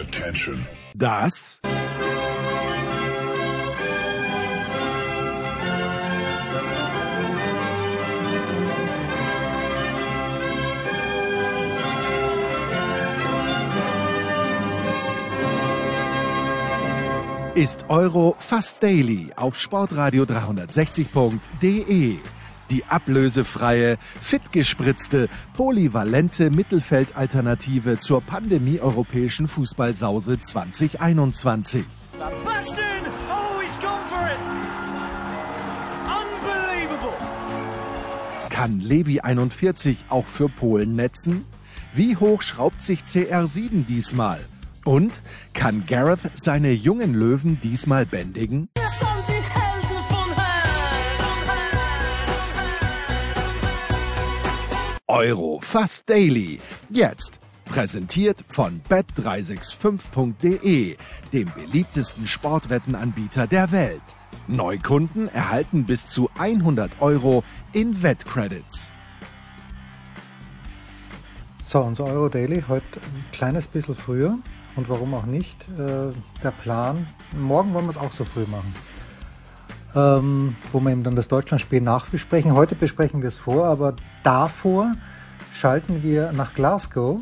Attention. Das ist Euro fast daily auf Sportradio 360.de. Die ablösefreie, fitgespritzte, polyvalente Mittelfeldalternative zur Pandemie-europäischen Fußballsause 2021. Sebastian! Oh, he's gone for it! Unbelievable! Kann Levi 41 auch für Polen netzen? Wie hoch schraubt sich CR7 diesmal? Und kann Gareth seine jungen Löwen diesmal bändigen? Wir Euro fast daily. Jetzt präsentiert von bet365.de, dem beliebtesten Sportwettenanbieter der Welt. Neukunden erhalten bis zu 100 Euro in Wettcredits. So, unser Euro Daily heute ein kleines bisschen früher und warum auch nicht. Äh, der Plan, morgen wollen wir es auch so früh machen, ähm, wo wir eben dann das Deutschlandspiel nachbesprechen. Heute besprechen wir es vor, aber davor schalten wir nach Glasgow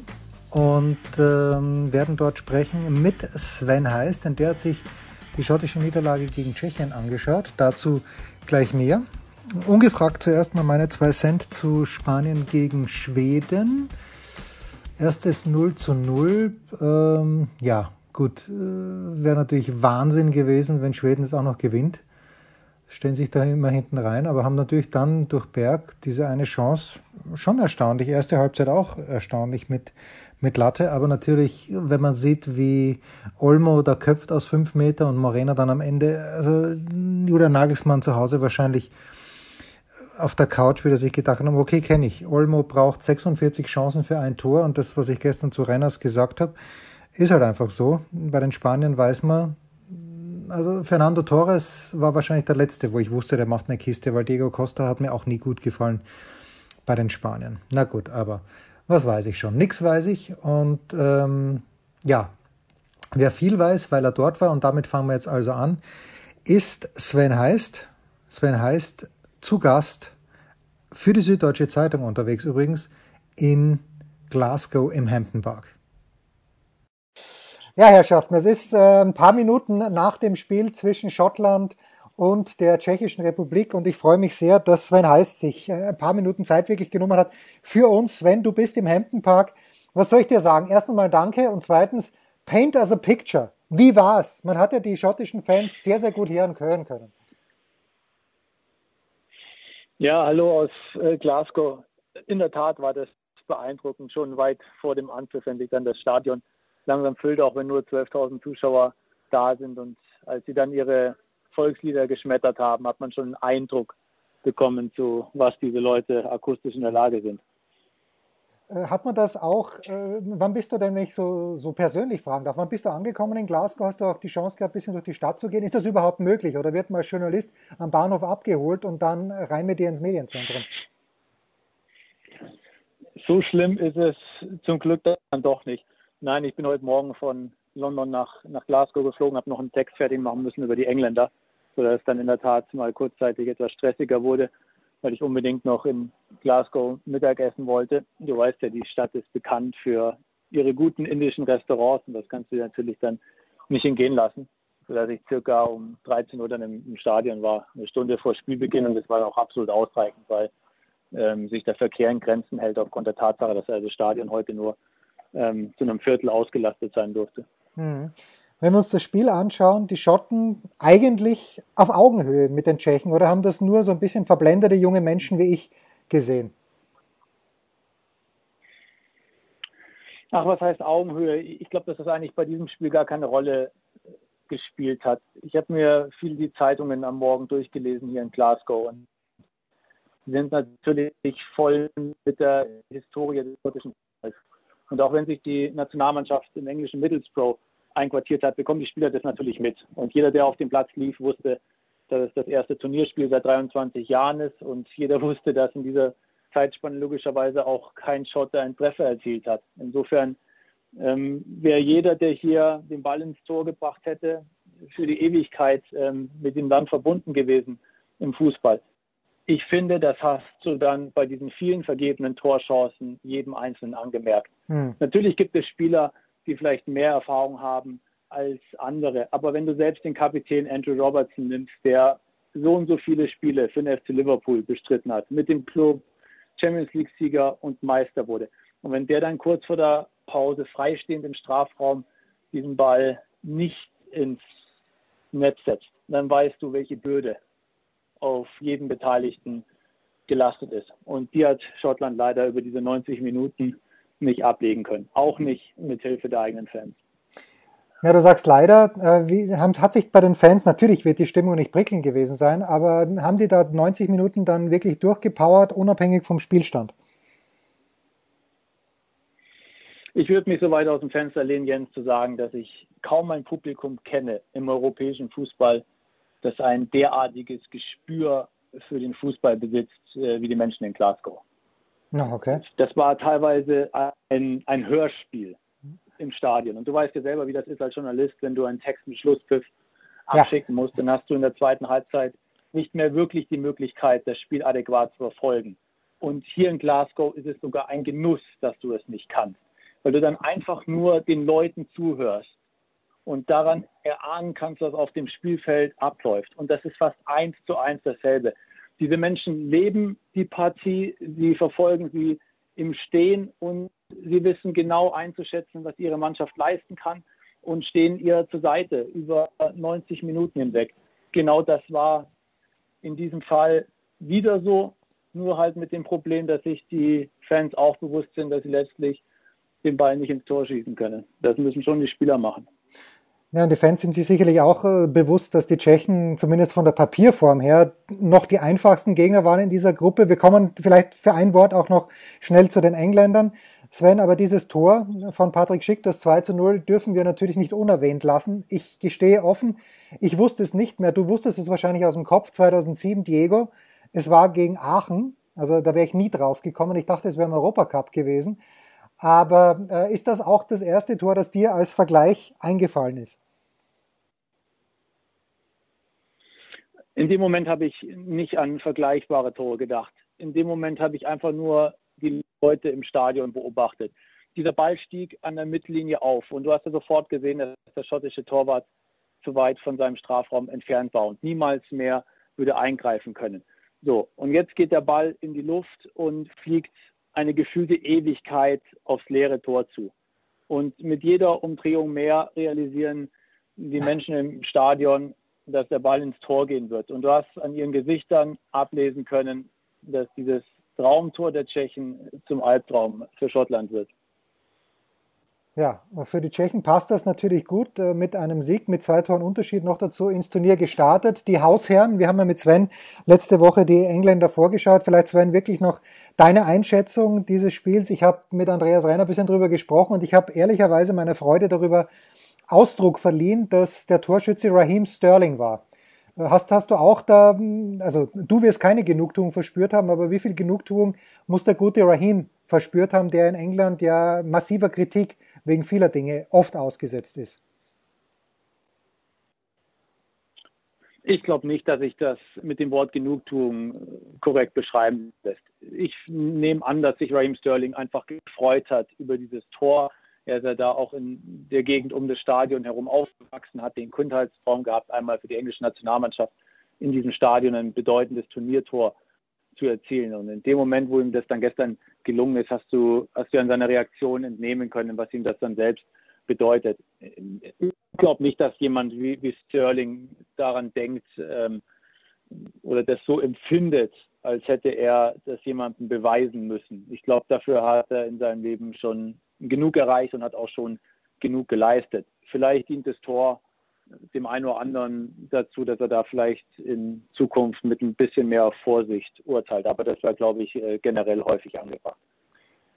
und ähm, werden dort sprechen mit Sven Heiß, denn der hat sich die schottische Niederlage gegen Tschechien angeschaut. Dazu gleich mehr. Ungefragt zuerst mal meine zwei Cent zu Spanien gegen Schweden. Erstes 0 zu 0. Ähm, ja, gut, äh, wäre natürlich Wahnsinn gewesen, wenn Schweden es auch noch gewinnt. Stellen sich da immer hinten rein, aber haben natürlich dann durch Berg diese eine Chance schon erstaunlich. Erste Halbzeit auch erstaunlich mit, mit Latte, aber natürlich, wenn man sieht, wie Olmo da köpft aus fünf Meter und Morena dann am Ende, also Julian Nagelsmann zu Hause wahrscheinlich auf der Couch wieder sich gedacht haben, okay, kenne ich. Olmo braucht 46 Chancen für ein Tor und das, was ich gestern zu Renners gesagt habe, ist halt einfach so. Bei den Spaniern weiß man, also Fernando Torres war wahrscheinlich der letzte, wo ich wusste, der macht eine Kiste, weil Diego Costa hat mir auch nie gut gefallen bei den Spaniern. Na gut, aber was weiß ich schon? Nix weiß ich und ähm, ja, wer viel weiß, weil er dort war und damit fangen wir jetzt also an, ist Sven Heist. Sven Heist zu Gast für die Süddeutsche Zeitung unterwegs übrigens in Glasgow im Hampton Park. Ja, Herrschaften, es ist äh, ein paar Minuten nach dem Spiel zwischen Schottland und der Tschechischen Republik und ich freue mich sehr, dass Sven Heiß sich äh, ein paar Minuten Zeit wirklich genommen hat für uns. Sven, du bist im Hampton Park. Was soll ich dir sagen? Erst einmal danke und zweitens, paint as a picture. Wie war's? Man hat ja die schottischen Fans sehr, sehr gut hören können. Ja, hallo aus äh, Glasgow. In der Tat war das beeindruckend, schon weit vor dem Anpfiff, wenn sich dann das Stadion langsam füllt, auch wenn nur 12.000 Zuschauer da sind. Und als sie dann ihre Volkslieder geschmettert haben, hat man schon einen Eindruck bekommen, zu was diese Leute akustisch in der Lage sind. Äh, Hat man das auch, äh, wann bist du denn, wenn ich so, so persönlich fragen darf, wann bist du angekommen in Glasgow? Hast du auch die Chance gehabt, ein bisschen durch die Stadt zu gehen? Ist das überhaupt möglich oder wird man als Journalist am Bahnhof abgeholt und dann rein mit dir ins Medienzentrum? So schlimm ist es zum Glück dann doch nicht. Nein, ich bin heute Morgen von London nach, nach Glasgow geflogen, habe noch einen Text fertig machen müssen über die Engländer, sodass es dann in der Tat mal kurzzeitig etwas stressiger wurde, weil ich unbedingt noch in Glasgow Mittagessen wollte. Du weißt ja, die Stadt ist bekannt für ihre guten indischen Restaurants und das kannst du natürlich dann nicht entgehen lassen, sodass ich circa um 13 Uhr dann im, im Stadion war, eine Stunde vor Spielbeginn und das war auch absolut ausreichend, weil ähm, sich der Verkehr in Grenzen hält aufgrund der Tatsache, dass also das Stadion heute nur ähm, zu einem Viertel ausgelastet sein durfte. Hm. Wenn wir uns das Spiel anschauen, die Schotten eigentlich auf Augenhöhe mit den Tschechen oder haben das nur so ein bisschen verblendete junge Menschen wie ich gesehen? Ach, was heißt Augenhöhe? Ich glaube, dass das eigentlich bei diesem Spiel gar keine Rolle gespielt hat. Ich habe mir viel die Zeitungen am Morgen durchgelesen hier in Glasgow und sind natürlich voll mit der Historie des schottischen. Und auch wenn sich die Nationalmannschaft im englischen Middlesbrough einquartiert hat, bekommen die Spieler das natürlich mit. Und jeder, der auf dem Platz lief, wusste, dass es das erste Turnierspiel seit 23 Jahren ist. Und jeder wusste, dass in dieser Zeitspanne logischerweise auch kein Schotte einen Treffer erzielt hat. Insofern ähm, wäre jeder, der hier den Ball ins Tor gebracht hätte, für die Ewigkeit ähm, mit ihm dann verbunden gewesen im Fußball. Ich finde, das hast du dann bei diesen vielen vergebenen Torchancen jedem Einzelnen angemerkt. Hm. Natürlich gibt es Spieler, die vielleicht mehr Erfahrung haben als andere. Aber wenn du selbst den Kapitän Andrew Robertson nimmst, der so und so viele Spiele für den FC Liverpool bestritten hat, mit dem Club Champions League-Sieger und Meister wurde. Und wenn der dann kurz vor der Pause freistehend im Strafraum diesen Ball nicht ins Netz setzt, dann weißt du, welche Bürde auf jeden Beteiligten gelastet ist. Und die hat Schottland leider über diese 90 Minuten nicht ablegen können. Auch nicht mit Hilfe der eigenen Fans. Ja, du sagst leider, äh, wie, hat sich bei den Fans, natürlich wird die Stimmung nicht prickelnd gewesen sein, aber haben die da 90 Minuten dann wirklich durchgepowert, unabhängig vom Spielstand? Ich würde mich so weit aus dem Fenster lehnen, Jens, zu sagen, dass ich kaum ein Publikum kenne im europäischen Fußball, das ein derartiges Gespür für den Fußball besitzt, äh, wie die Menschen in Glasgow. No, okay. Das war teilweise ein, ein Hörspiel im Stadion. Und du weißt ja selber, wie das ist als Journalist, wenn du einen Text mit Schlusspfiff abschicken ja. musst, dann hast du in der zweiten Halbzeit nicht mehr wirklich die Möglichkeit, das Spiel adäquat zu verfolgen. Und hier in Glasgow ist es sogar ein Genuss, dass du es nicht kannst, weil du dann einfach nur den Leuten zuhörst und daran erahnen kannst, was auf dem Spielfeld abläuft. Und das ist fast eins zu eins dasselbe. Diese Menschen leben die Partie, sie verfolgen sie im Stehen und sie wissen genau einzuschätzen, was ihre Mannschaft leisten kann und stehen ihr zur Seite über 90 Minuten hinweg. Genau das war in diesem Fall wieder so, nur halt mit dem Problem, dass sich die Fans auch bewusst sind, dass sie letztlich den Ball nicht ins Tor schießen können. Das müssen schon die Spieler machen. Ja, und die Fans sind sich sicherlich auch äh, bewusst, dass die Tschechen zumindest von der Papierform her noch die einfachsten Gegner waren in dieser Gruppe. Wir kommen vielleicht für ein Wort auch noch schnell zu den Engländern. Sven, aber dieses Tor von Patrick Schick, das 2 zu 0, dürfen wir natürlich nicht unerwähnt lassen. Ich gestehe offen, ich wusste es nicht mehr. Du wusstest es wahrscheinlich aus dem Kopf. 2007 Diego. Es war gegen Aachen. Also da wäre ich nie drauf gekommen. Ich dachte, es wäre im Europacup gewesen. Aber äh, ist das auch das erste Tor, das dir als Vergleich eingefallen ist? In dem Moment habe ich nicht an vergleichbare Tore gedacht. In dem Moment habe ich einfach nur die Leute im Stadion beobachtet. Dieser Ball stieg an der Mittellinie auf und du hast ja sofort gesehen, dass der schottische Torwart zu weit von seinem Strafraum entfernt war und niemals mehr würde eingreifen können. So, und jetzt geht der Ball in die Luft und fliegt eine gefühlte Ewigkeit aufs leere Tor zu. Und mit jeder Umdrehung mehr realisieren die Menschen im Stadion, dass der Ball ins Tor gehen wird. Und du hast an ihren Gesichtern ablesen können, dass dieses Traumtor der Tschechen zum Albtraum für Schottland wird. Ja, für die Tschechen passt das natürlich gut. Äh, mit einem Sieg mit zwei Toren Unterschied noch dazu ins Turnier gestartet. Die Hausherren, wir haben ja mit Sven letzte Woche die Engländer vorgeschaut. Vielleicht Sven wirklich noch deine Einschätzung dieses Spiels. Ich habe mit Andreas Reiner ein bisschen drüber gesprochen und ich habe ehrlicherweise meine Freude darüber Ausdruck verliehen, dass der Torschütze Raheem Sterling war. Hast, hast du auch da, also du wirst keine Genugtuung verspürt haben, aber wie viel Genugtuung muss der gute Raheem verspürt haben, der in England ja massiver Kritik wegen vieler Dinge oft ausgesetzt ist? Ich glaube nicht, dass sich das mit dem Wort Genugtuung korrekt beschreiben lässt. Ich nehme an, dass sich Raheem Sterling einfach gefreut hat über dieses Tor. Er ist ja da auch in der Gegend um das Stadion herum aufgewachsen, hat den Kindheitstraum gehabt, einmal für die englische Nationalmannschaft in diesem Stadion ein bedeutendes Turniertor zu erzielen. Und in dem Moment, wo ihm das dann gestern gelungen ist, hast du, hast du an seiner Reaktion entnehmen können, was ihm das dann selbst bedeutet. Ich glaube nicht, dass jemand wie, wie Sterling daran denkt ähm, oder das so empfindet, als hätte er das jemandem beweisen müssen. Ich glaube, dafür hat er in seinem Leben schon genug erreicht und hat auch schon genug geleistet. Vielleicht dient das Tor dem einen oder anderen dazu, dass er da vielleicht in Zukunft mit ein bisschen mehr Vorsicht urteilt. Aber das war, glaube ich, äh, generell häufig angebracht.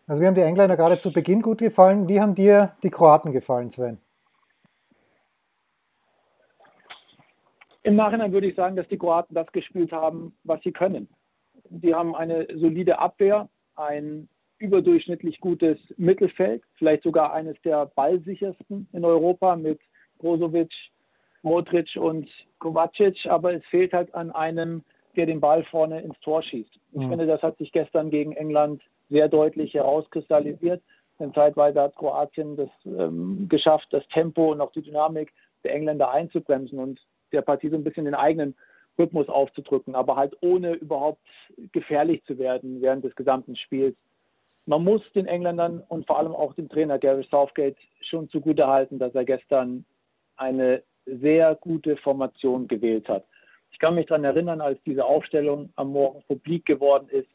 Also, wir haben die Engländer gerade zu Beginn gut gefallen. Wie haben dir die Kroaten gefallen, Sven? Im Nachhinein würde ich sagen, dass die Kroaten das gespielt haben, was sie können. Sie haben eine solide Abwehr, ein überdurchschnittlich gutes Mittelfeld, vielleicht sogar eines der ballsichersten in Europa mit Brozovic, Modric und Kovacic, aber es fehlt halt an einem, der den Ball vorne ins Tor schießt. Ich mhm. finde, das hat sich gestern gegen England sehr deutlich herauskristallisiert. Denn zeitweise hat Kroatien das ähm, geschafft, das Tempo und auch die Dynamik der Engländer einzubremsen und der Partie so ein bisschen den eigenen Rhythmus aufzudrücken, aber halt ohne überhaupt gefährlich zu werden während des gesamten Spiels. Man muss den Engländern und vor allem auch dem Trainer Gary Southgate schon zugutehalten, dass er gestern eine sehr gute Formation gewählt hat. Ich kann mich daran erinnern, als diese Aufstellung am Morgen publik geworden ist,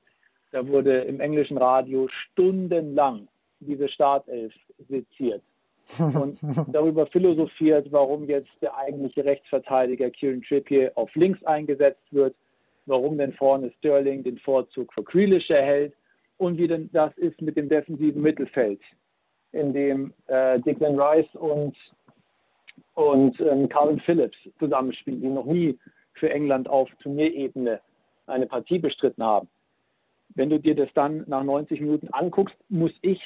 da wurde im englischen Radio stundenlang diese Startelf seziert und darüber philosophiert, warum jetzt der eigentliche Rechtsverteidiger Kieran Trippier auf links eingesetzt wird, warum denn vorne Sterling den Vorzug für Grealish erhält und wie denn das ist mit dem defensiven Mittelfeld, in dem äh, Declan Rice und, und ähm, Calvin Phillips zusammenspielen, die noch nie für England auf Turnierebene eine Partie bestritten haben. Wenn du dir das dann nach 90 Minuten anguckst, muss ich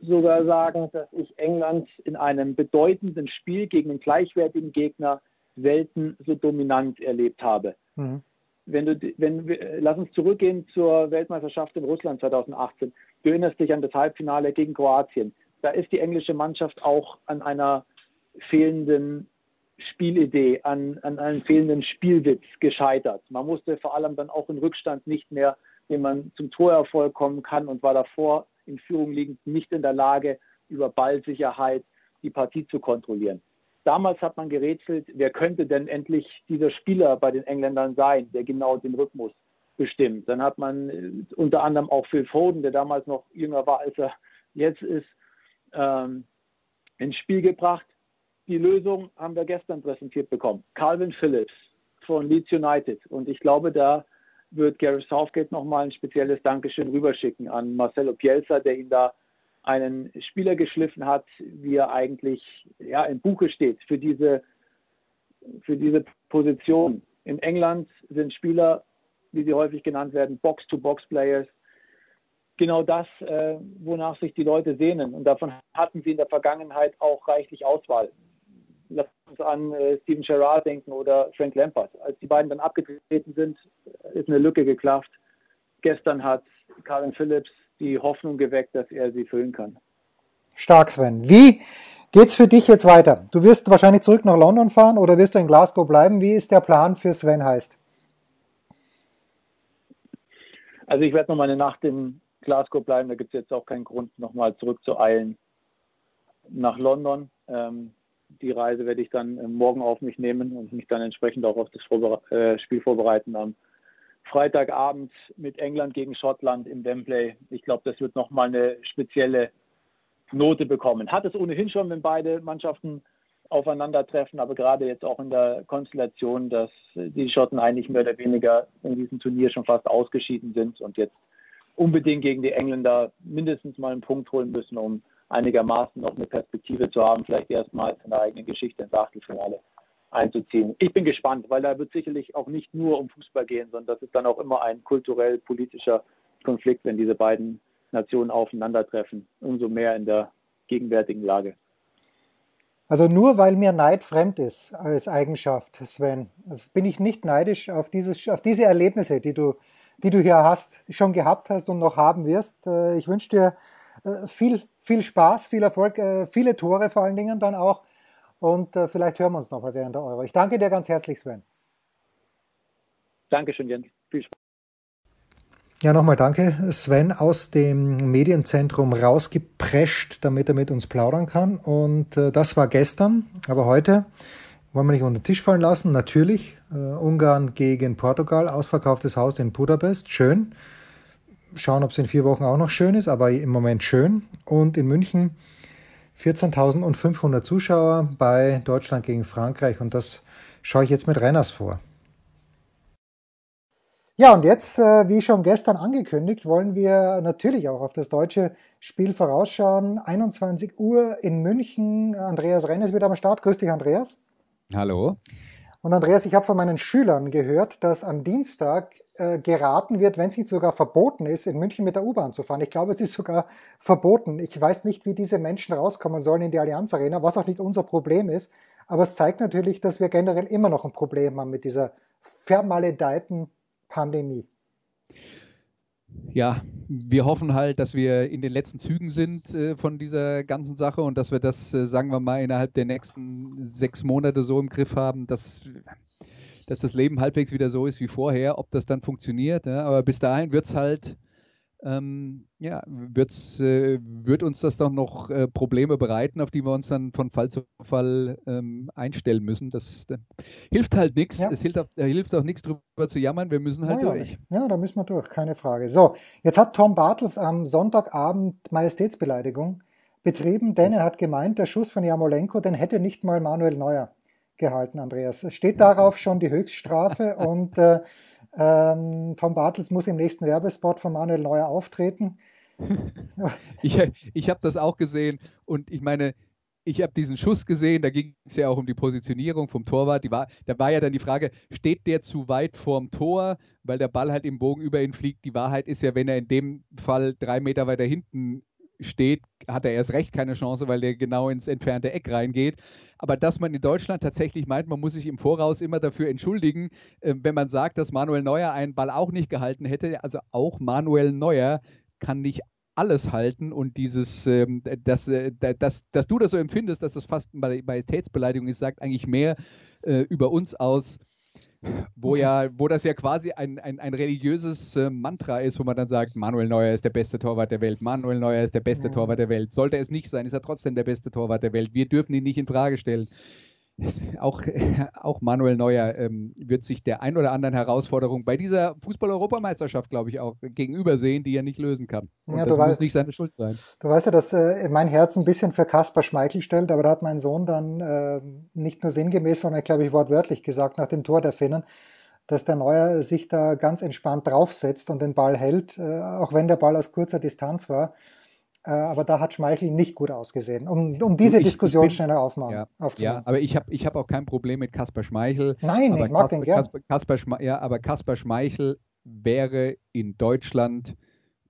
sogar sagen, dass ich England in einem bedeutenden Spiel gegen einen gleichwertigen Gegner selten so dominant erlebt habe. Mhm. Wenn du, wenn wir, lass uns zurückgehen zur Weltmeisterschaft in Russland 2018. Du erinnerst dich an das Halbfinale gegen Kroatien. Da ist die englische Mannschaft auch an einer fehlenden Spielidee, an, an einem fehlenden Spielwitz gescheitert. Man musste vor allem dann auch in Rückstand nicht mehr, wenn man zum Torerfolg kommen kann und war davor in Führung liegend nicht in der Lage, über Ballsicherheit die Partie zu kontrollieren. Damals hat man gerätselt, wer könnte denn endlich dieser Spieler bei den Engländern sein, der genau den Rhythmus bestimmt. Dann hat man äh, unter anderem auch Phil Foden, der damals noch jünger war, als er jetzt ist, ähm, ins Spiel gebracht. Die Lösung haben wir gestern präsentiert bekommen. Calvin Phillips von Leeds United. Und ich glaube, da wird Gary Southgate nochmal ein spezielles Dankeschön rüberschicken an Marcelo Pielsa, der ihn da einen Spieler geschliffen hat, wie er eigentlich ja, im Buche steht für diese, für diese Position. In England sind Spieler, wie sie häufig genannt werden, Box-to-Box-Players, genau das, äh, wonach sich die Leute sehnen. Und davon hatten sie in der Vergangenheit auch reichlich Auswahl lass uns an äh, Steven Gerrard denken oder Frank Lampard. Als die beiden dann abgetreten sind, ist eine Lücke geklafft. Gestern hat Karin Phillips die Hoffnung geweckt, dass er sie füllen kann. Stark, Sven. Wie geht's für dich jetzt weiter? Du wirst wahrscheinlich zurück nach London fahren oder wirst du in Glasgow bleiben? Wie ist der Plan für Sven heißt? Also ich werde noch mal eine Nacht in Glasgow bleiben. Da gibt es jetzt auch keinen Grund, nochmal zurückzueilen nach London. Ähm, die Reise werde ich dann äh, morgen auf mich nehmen und mich dann entsprechend auch auf das Vorbere äh, Spiel vorbereiten am Freitagabend mit England gegen Schottland im Wembley. Ich glaube, das wird nochmal eine spezielle Note bekommen. Hat es ohnehin schon, wenn beide Mannschaften aufeinandertreffen, aber gerade jetzt auch in der Konstellation, dass die Schotten eigentlich mehr oder weniger in diesem Turnier schon fast ausgeschieden sind und jetzt unbedingt gegen die Engländer mindestens mal einen Punkt holen müssen, um einigermaßen noch eine Perspektive zu haben, vielleicht erstmals in der eigenen Geschichte ins Achtelfinale einzuziehen. Ich bin gespannt, weil da wird sicherlich auch nicht nur um Fußball gehen, sondern das ist dann auch immer ein kulturell-politischer Konflikt, wenn diese beiden Nationen aufeinandertreffen. Umso mehr in der gegenwärtigen Lage. Also nur weil mir Neid fremd ist als Eigenschaft, Sven, also bin ich nicht neidisch auf, dieses, auf diese Erlebnisse, die du, die du hier hast, schon gehabt hast und noch haben wirst. Äh, ich wünsche dir äh, viel, viel Spaß, viel Erfolg, äh, viele Tore vor allen Dingen dann auch. Und äh, vielleicht hören wir uns nochmal während der Euro. Ich danke dir ganz herzlich, Sven. Dankeschön, Jens. Viel Spaß. Ja, nochmal danke, Sven, aus dem Medienzentrum rausgeprescht, damit er mit uns plaudern kann. Und äh, das war gestern, aber heute wollen wir nicht unter den Tisch fallen lassen. Natürlich, äh, Ungarn gegen Portugal, ausverkauftes Haus in Budapest, schön schauen, ob es in vier Wochen auch noch schön ist, aber im Moment schön. Und in München 14.500 Zuschauer bei Deutschland gegen Frankreich und das schaue ich jetzt mit Renners vor. Ja, und jetzt, äh, wie schon gestern angekündigt, wollen wir natürlich auch auf das deutsche Spiel vorausschauen. 21 Uhr in München. Andreas Rennes wieder am Start. Grüß dich, Andreas. Hallo. Und Andreas, ich habe von meinen Schülern gehört, dass am Dienstag äh, geraten wird, wenn es nicht sogar verboten ist, in München mit der U-Bahn zu fahren. Ich glaube, es ist sogar verboten. Ich weiß nicht, wie diese Menschen rauskommen sollen in die Allianz Arena, was auch nicht unser Problem ist. Aber es zeigt natürlich, dass wir generell immer noch ein Problem haben mit dieser vermaledeiten Pandemie. Ja, wir hoffen halt, dass wir in den letzten Zügen sind äh, von dieser ganzen Sache und dass wir das, äh, sagen wir mal, innerhalb der nächsten sechs Monate so im Griff haben, dass, dass das Leben halbwegs wieder so ist wie vorher. Ob das dann funktioniert, ja, aber bis dahin wird es halt ähm, ja, wird's, äh, wird uns das doch noch äh, Probleme bereiten, auf die wir uns dann von Fall zu Fall ähm, einstellen müssen. Das äh, hilft halt nichts. Ja. Es hilft auch, hilft auch nichts drüber zu jammern. Wir müssen halt ja, durch. Ja, da müssen wir durch, keine Frage. So, jetzt hat Tom Bartels am Sonntagabend Majestätsbeleidigung betrieben, denn er hat gemeint, der Schuss von Jamolenko, den hätte nicht mal Manuel Neuer gehalten, Andreas. Es steht darauf schon die Höchststrafe und äh, ähm, Tom Bartels muss im nächsten Werbespot von Manuel Neuer auftreten. ich ich habe das auch gesehen und ich meine, ich habe diesen Schuss gesehen, da ging es ja auch um die Positionierung vom Torwart. Die war, da war ja dann die Frage, steht der zu weit vorm Tor, weil der Ball halt im Bogen über ihn fliegt. Die Wahrheit ist ja, wenn er in dem Fall drei Meter weiter hinten steht, hat er erst recht keine Chance, weil der genau ins entfernte Eck reingeht. Aber dass man in Deutschland tatsächlich meint, man muss sich im Voraus immer dafür entschuldigen, äh, wenn man sagt, dass Manuel Neuer einen Ball auch nicht gehalten hätte. Also auch Manuel Neuer kann nicht alles halten und dieses, ähm, dass, äh, dass, dass du das so empfindest, dass das fast Majestätsbeleidigung ist, sagt eigentlich mehr äh, über uns aus, wo ja, wo das ja quasi ein, ein, ein religiöses äh, Mantra ist, wo man dann sagt, Manuel Neuer ist der beste Torwart der Welt, Manuel Neuer ist der beste ja. Torwart der Welt. Sollte es nicht sein, ist er trotzdem der beste Torwart der Welt. Wir dürfen ihn nicht in Frage stellen auch, auch Manuel Neuer ähm, wird sich der ein oder anderen Herausforderung bei dieser Fußball-Europameisterschaft, glaube ich, auch gegenüber sehen, die er nicht lösen kann. Und ja, das muss weißt, nicht seine Schuld sein. Du weißt ja, dass äh, mein Herz ein bisschen für Kaspar Schmeichel stellt, aber da hat mein Sohn dann äh, nicht nur sinngemäß, sondern, glaube ich, wortwörtlich gesagt, nach dem Tor der Finnen, dass der Neuer sich da ganz entspannt draufsetzt und den Ball hält, äh, auch wenn der Ball aus kurzer Distanz war. Äh, aber da hat Schmeichel nicht gut ausgesehen, um, um diese ich, Diskussion ich bin, schneller aufmachen, ja, aufzumachen. Ja, aber ich habe ich hab auch kein Problem mit Kaspar Schmeichel. Nein, aber ich mag Kasper, den gern. Kasper, Kasper Schme ja, aber Kaspar Schmeichel wäre in Deutschland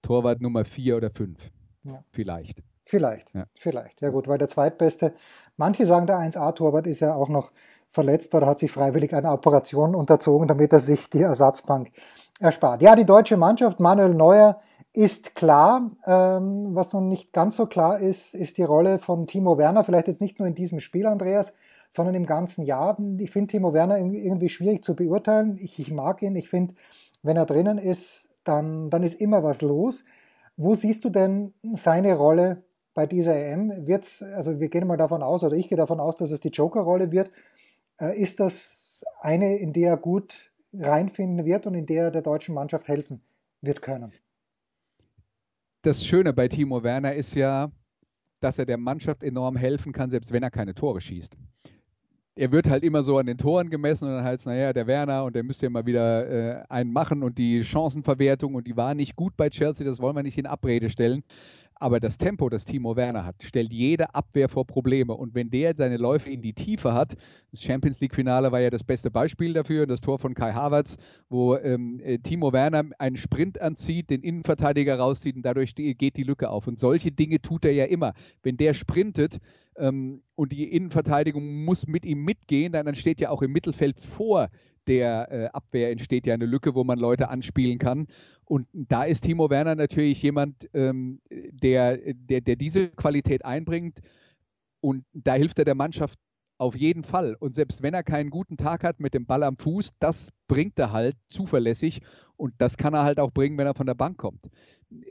Torwart Nummer 4 oder 5. Ja. Vielleicht. Vielleicht, ja. vielleicht. Ja gut, weil der zweitbeste, manche sagen, der 1A-Torwart ist ja auch noch verletzt oder hat sich freiwillig einer Operation unterzogen, damit er sich die Ersatzbank erspart. Ja, die deutsche Mannschaft, Manuel Neuer, ist klar. Ähm, was noch nicht ganz so klar ist, ist die Rolle von Timo Werner. Vielleicht jetzt nicht nur in diesem Spiel, Andreas, sondern im ganzen Jahr. Ich finde Timo Werner irgendwie schwierig zu beurteilen. Ich, ich mag ihn. Ich finde, wenn er drinnen ist, dann, dann ist immer was los. Wo siehst du denn seine Rolle bei dieser EM? Wird's, also wir gehen mal davon aus, oder ich gehe davon aus, dass es die Joker-Rolle wird. Äh, ist das eine, in der er gut reinfinden wird und in der er der deutschen Mannschaft helfen wird können? Das Schöne bei Timo Werner ist ja, dass er der Mannschaft enorm helfen kann, selbst wenn er keine Tore schießt. Er wird halt immer so an den Toren gemessen und dann heißt es, naja, der Werner und der müsste ja mal wieder äh, einen machen und die Chancenverwertung und die war nicht gut bei Chelsea, das wollen wir nicht in Abrede stellen. Aber das Tempo, das Timo Werner hat, stellt jede Abwehr vor Probleme. Und wenn der seine Läufe in die Tiefe hat, das Champions League-Finale war ja das beste Beispiel dafür, das Tor von Kai Havertz, wo ähm, äh, Timo Werner einen Sprint anzieht, den Innenverteidiger rauszieht und dadurch geht die Lücke auf. Und solche Dinge tut er ja immer. Wenn der sprintet, ähm, und die Innenverteidigung muss mit ihm mitgehen, dann steht ja auch im Mittelfeld vor der äh, Abwehr entsteht ja eine Lücke, wo man Leute anspielen kann. Und da ist Timo Werner natürlich jemand, ähm, der, der, der diese Qualität einbringt. Und da hilft er der Mannschaft auf jeden Fall. Und selbst wenn er keinen guten Tag hat mit dem Ball am Fuß, das bringt er halt zuverlässig. Und das kann er halt auch bringen, wenn er von der Bank kommt.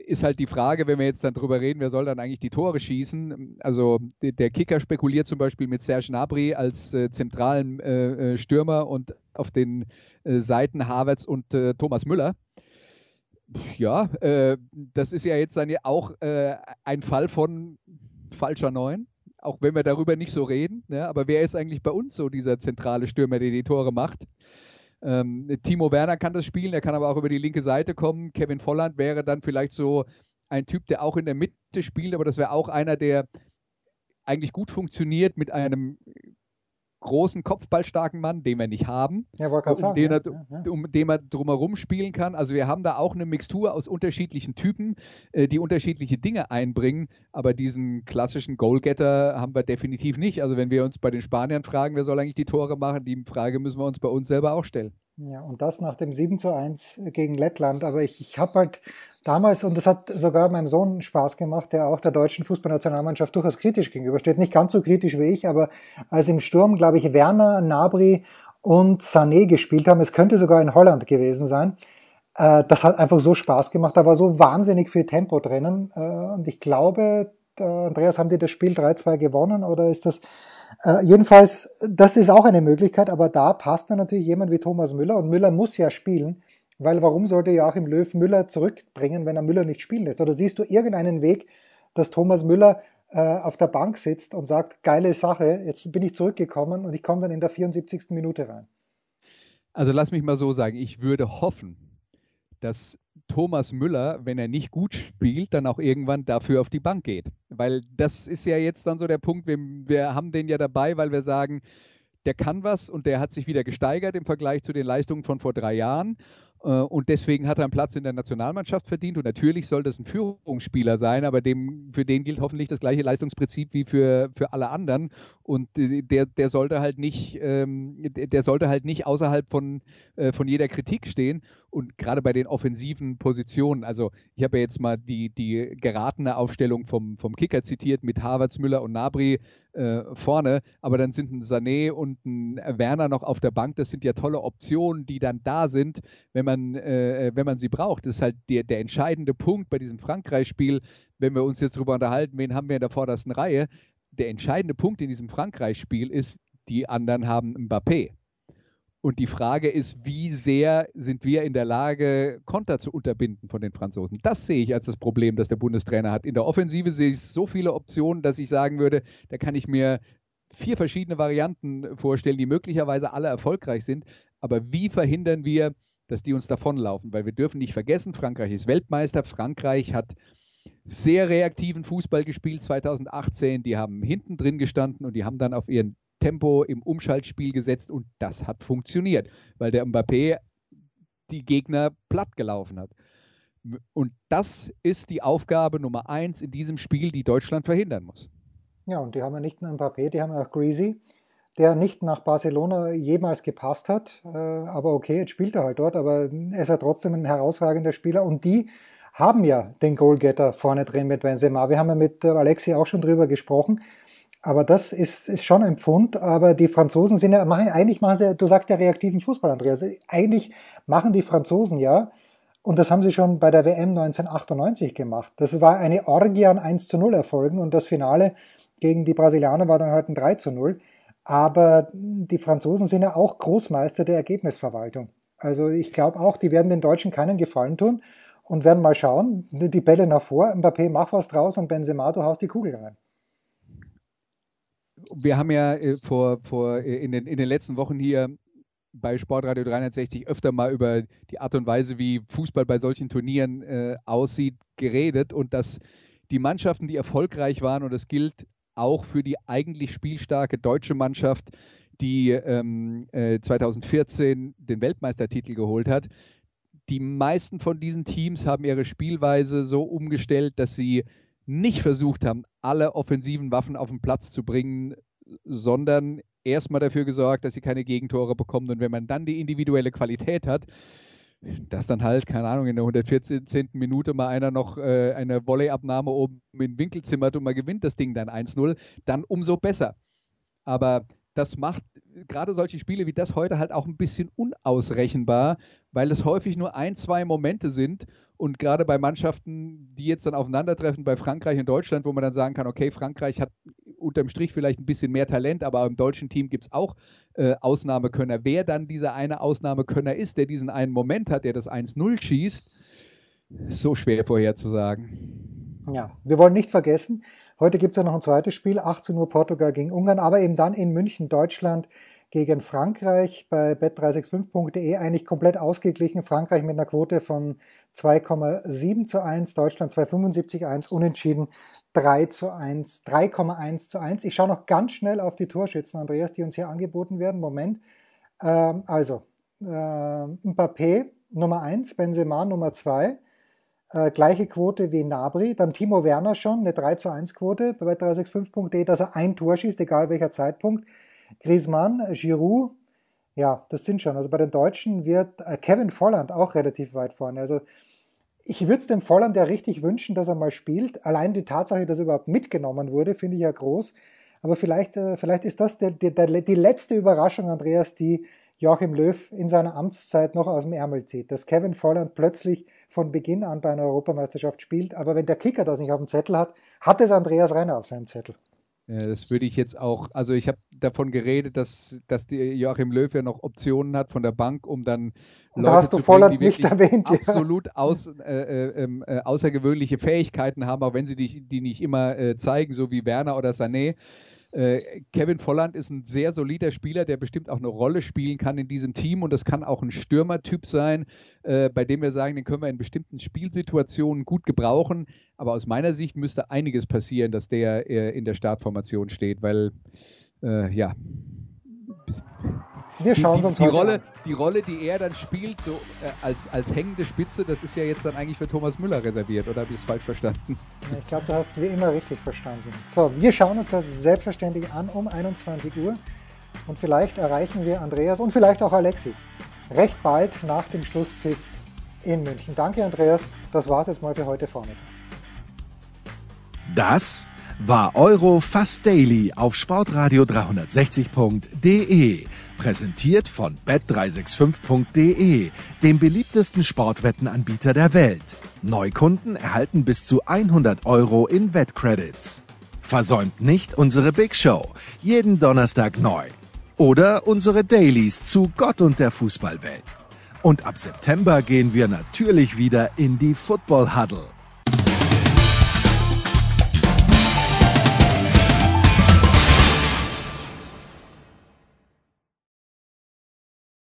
Ist halt die Frage, wenn wir jetzt dann drüber reden, wer soll dann eigentlich die Tore schießen? Also der Kicker spekuliert zum Beispiel mit Serge Nabri als äh, zentralen äh, äh Stürmer und auf den äh, Seiten Havertz und äh, Thomas Müller ja, äh, das ist ja jetzt dann auch ein Fall von falscher Neun, auch wenn wir darüber nicht so reden. Ne? Aber wer ist eigentlich bei uns so dieser zentrale Stürmer, der die Tore macht? Ähm, Timo Werner kann das spielen, er kann aber auch über die linke Seite kommen. Kevin Volland wäre dann vielleicht so ein Typ, der auch in der Mitte spielt, aber das wäre auch einer, der eigentlich gut funktioniert mit einem großen, kopfballstarken Mann, den wir nicht haben, ja, um, sagen, den er, ja, ja. um den er drumherum spielen kann. Also wir haben da auch eine Mixtur aus unterschiedlichen Typen, äh, die unterschiedliche Dinge einbringen, aber diesen klassischen Goalgetter haben wir definitiv nicht. Also wenn wir uns bei den Spaniern fragen, wer soll eigentlich die Tore machen, die Frage müssen wir uns bei uns selber auch stellen. Ja, und das nach dem 7 zu 1 gegen Lettland. Aber ich, ich habe halt damals, und das hat sogar meinem Sohn Spaß gemacht, der auch der deutschen Fußballnationalmannschaft durchaus kritisch gegenübersteht. Nicht ganz so kritisch wie ich, aber als im Sturm, glaube ich, Werner, Nabri und Sané gespielt haben, es könnte sogar in Holland gewesen sein, äh, das hat einfach so Spaß gemacht. Da war so wahnsinnig viel Tempo drinnen. Äh, und ich glaube, Andreas, haben die das Spiel 3-2 gewonnen oder ist das äh, jedenfalls, das ist auch eine Möglichkeit, aber da passt dann natürlich jemand wie Thomas Müller und Müller muss ja spielen, weil warum sollte Joachim Löw Müller zurückbringen, wenn er Müller nicht spielen lässt? Oder siehst du irgendeinen Weg, dass Thomas Müller äh, auf der Bank sitzt und sagt, geile Sache, jetzt bin ich zurückgekommen und ich komme dann in der 74. Minute rein? Also lass mich mal so sagen, ich würde hoffen, dass Thomas Müller, wenn er nicht gut spielt, dann auch irgendwann dafür auf die Bank geht. Weil das ist ja jetzt dann so der Punkt, wir, wir haben den ja dabei, weil wir sagen, der kann was und der hat sich wieder gesteigert im Vergleich zu den Leistungen von vor drei Jahren. Äh, und deswegen hat er einen Platz in der Nationalmannschaft verdient. Und natürlich soll das ein Führungsspieler sein, aber dem, für den gilt hoffentlich das gleiche Leistungsprinzip wie für, für alle anderen. Und der, der sollte halt nicht, ähm, der sollte halt nicht außerhalb von, äh, von jeder Kritik stehen. Und gerade bei den offensiven Positionen, also ich habe ja jetzt mal die, die geratene Aufstellung vom, vom Kicker zitiert mit Havertz, Müller und Nabri äh, vorne, aber dann sind ein Sané und ein Werner noch auf der Bank. Das sind ja tolle Optionen, die dann da sind, wenn man, äh, wenn man sie braucht. Das ist halt der, der entscheidende Punkt bei diesem Frankreich-Spiel, wenn wir uns jetzt darüber unterhalten, wen haben wir in der vordersten Reihe. Der entscheidende Punkt in diesem Frankreich-Spiel ist, die anderen haben Mbappé. Und die Frage ist, wie sehr sind wir in der Lage, Konter zu unterbinden von den Franzosen? Das sehe ich als das Problem, das der Bundestrainer hat. In der Offensive sehe ich so viele Optionen, dass ich sagen würde, da kann ich mir vier verschiedene Varianten vorstellen, die möglicherweise alle erfolgreich sind. Aber wie verhindern wir, dass die uns davonlaufen? Weil wir dürfen nicht vergessen, Frankreich ist Weltmeister. Frankreich hat sehr reaktiven Fußball gespielt 2018. Die haben hinten drin gestanden und die haben dann auf ihren Tempo im Umschaltspiel gesetzt und das hat funktioniert, weil der Mbappé die Gegner platt gelaufen hat. Und das ist die Aufgabe Nummer eins in diesem Spiel, die Deutschland verhindern muss. Ja, und die haben ja nicht nur Mbappé, die haben ja auch Greasy, der nicht nach Barcelona jemals gepasst hat. Äh, aber okay, jetzt spielt er halt dort, aber er ist ja trotzdem ein herausragender Spieler. Und die haben ja den Goalgetter vorne drin mit Benzema. Wir haben ja mit Alexi auch schon drüber gesprochen. Aber das ist, ist schon ein Pfund. Aber die Franzosen sind ja, machen, eigentlich machen sie, du sagst ja reaktiven Fußball, Andreas. Eigentlich machen die Franzosen ja, und das haben sie schon bei der WM 1998 gemacht. Das war eine Orgie an 1 zu 0 Erfolgen und das Finale gegen die Brasilianer war dann halt ein 3 zu 0. Aber die Franzosen sind ja auch Großmeister der Ergebnisverwaltung. Also ich glaube auch, die werden den Deutschen keinen Gefallen tun und werden mal schauen, die Bälle nach vor, Mbappé mach was draus und Benzema, du haust die Kugel rein. Wir haben ja äh, vor, vor äh, in, den, in den letzten Wochen hier bei Sportradio 360 öfter mal über die Art und Weise, wie Fußball bei solchen Turnieren äh, aussieht, geredet und dass die Mannschaften, die erfolgreich waren, und das gilt auch für die eigentlich spielstarke deutsche Mannschaft, die ähm, äh, 2014 den Weltmeistertitel geholt hat, die meisten von diesen Teams haben ihre Spielweise so umgestellt, dass sie nicht versucht haben, alle offensiven Waffen auf den Platz zu bringen, sondern erstmal dafür gesorgt, dass sie keine Gegentore bekommen. Und wenn man dann die individuelle Qualität hat, dass dann halt, keine Ahnung, in der 114. Minute mal einer noch äh, eine Volleyabnahme oben den Winkel zimmert und man gewinnt das Ding dann 1-0, dann umso besser. Aber das macht gerade solche Spiele wie das heute halt auch ein bisschen unausrechenbar, weil es häufig nur ein, zwei Momente sind und gerade bei Mannschaften, die jetzt dann aufeinandertreffen, bei Frankreich und Deutschland, wo man dann sagen kann, okay, Frankreich hat unterm Strich vielleicht ein bisschen mehr Talent, aber im deutschen Team gibt es auch äh, Ausnahmekönner. Wer dann dieser eine Ausnahmekönner ist, der diesen einen Moment hat, der das 1-0 schießt, so schwer vorherzusagen. Ja, wir wollen nicht vergessen, Heute gibt es ja noch ein zweites Spiel, 18 Uhr Portugal gegen Ungarn, aber eben dann in München, Deutschland gegen Frankreich bei bet365.de eigentlich komplett ausgeglichen. Frankreich mit einer Quote von 2,7 zu 1, Deutschland 2,75 1, unentschieden 3 zu 1, 3,1 zu 1. Ich schaue noch ganz schnell auf die Torschützen, Andreas, die uns hier angeboten werden. Moment. Ähm, also, äh, Mbappé Nummer 1, Benzema Nummer 2. Äh, gleiche Quote wie Nabri. Dann Timo Werner schon, eine 3 zu 1 Quote bei 365.de, dass er ein Tor schießt, egal welcher Zeitpunkt. Griezmann, Giroud, ja, das sind schon. Also bei den Deutschen wird äh, Kevin Volland auch relativ weit vorne. Also ich würde es dem Volland ja richtig wünschen, dass er mal spielt. Allein die Tatsache, dass er überhaupt mitgenommen wurde, finde ich ja groß. Aber vielleicht, äh, vielleicht ist das der, der, der, die letzte Überraschung, Andreas, die Joachim Löw in seiner Amtszeit noch aus dem Ärmel zieht. Dass Kevin Volland plötzlich von Beginn an bei einer Europameisterschaft spielt. Aber wenn der Kicker das nicht auf dem Zettel hat, hat es Andreas Reiner auf seinem Zettel. Das würde ich jetzt auch, also ich habe davon geredet, dass, dass die Joachim Löw ja noch Optionen hat von der Bank, um dann und Leute da hast du Volland nicht erwähnt. Absolut ja. aus, äh, äh, ähm, äh, außergewöhnliche Fähigkeiten haben, auch wenn sie die, die nicht immer äh, zeigen, so wie Werner oder Sané. Äh, Kevin Volland ist ein sehr solider Spieler, der bestimmt auch eine Rolle spielen kann in diesem Team und das kann auch ein Stürmertyp sein, äh, bei dem wir sagen, den können wir in bestimmten Spielsituationen gut gebrauchen. Aber aus meiner Sicht müsste einiges passieren, dass der äh, in der Startformation steht, weil äh, ja. Wir schauen die, uns die, die Rolle, an. die Rolle, die er dann spielt, so äh, als, als hängende Spitze, das ist ja jetzt dann eigentlich für Thomas Müller reserviert, oder habe ich es falsch verstanden? Ich glaube, du hast wie immer richtig verstanden. So, wir schauen uns das selbstverständlich an um 21 Uhr und vielleicht erreichen wir Andreas und vielleicht auch Alexi recht bald nach dem Schlusspfiff in München. Danke, Andreas. Das war es jetzt mal für heute Vormittag. Das war Euro Fast Daily auf Sportradio 360.de. Präsentiert von bet365.de, dem beliebtesten Sportwettenanbieter der Welt. Neukunden erhalten bis zu 100 Euro in Wettcredits. Versäumt nicht unsere Big Show, jeden Donnerstag neu. Oder unsere Dailies zu Gott und der Fußballwelt. Und ab September gehen wir natürlich wieder in die Football Huddle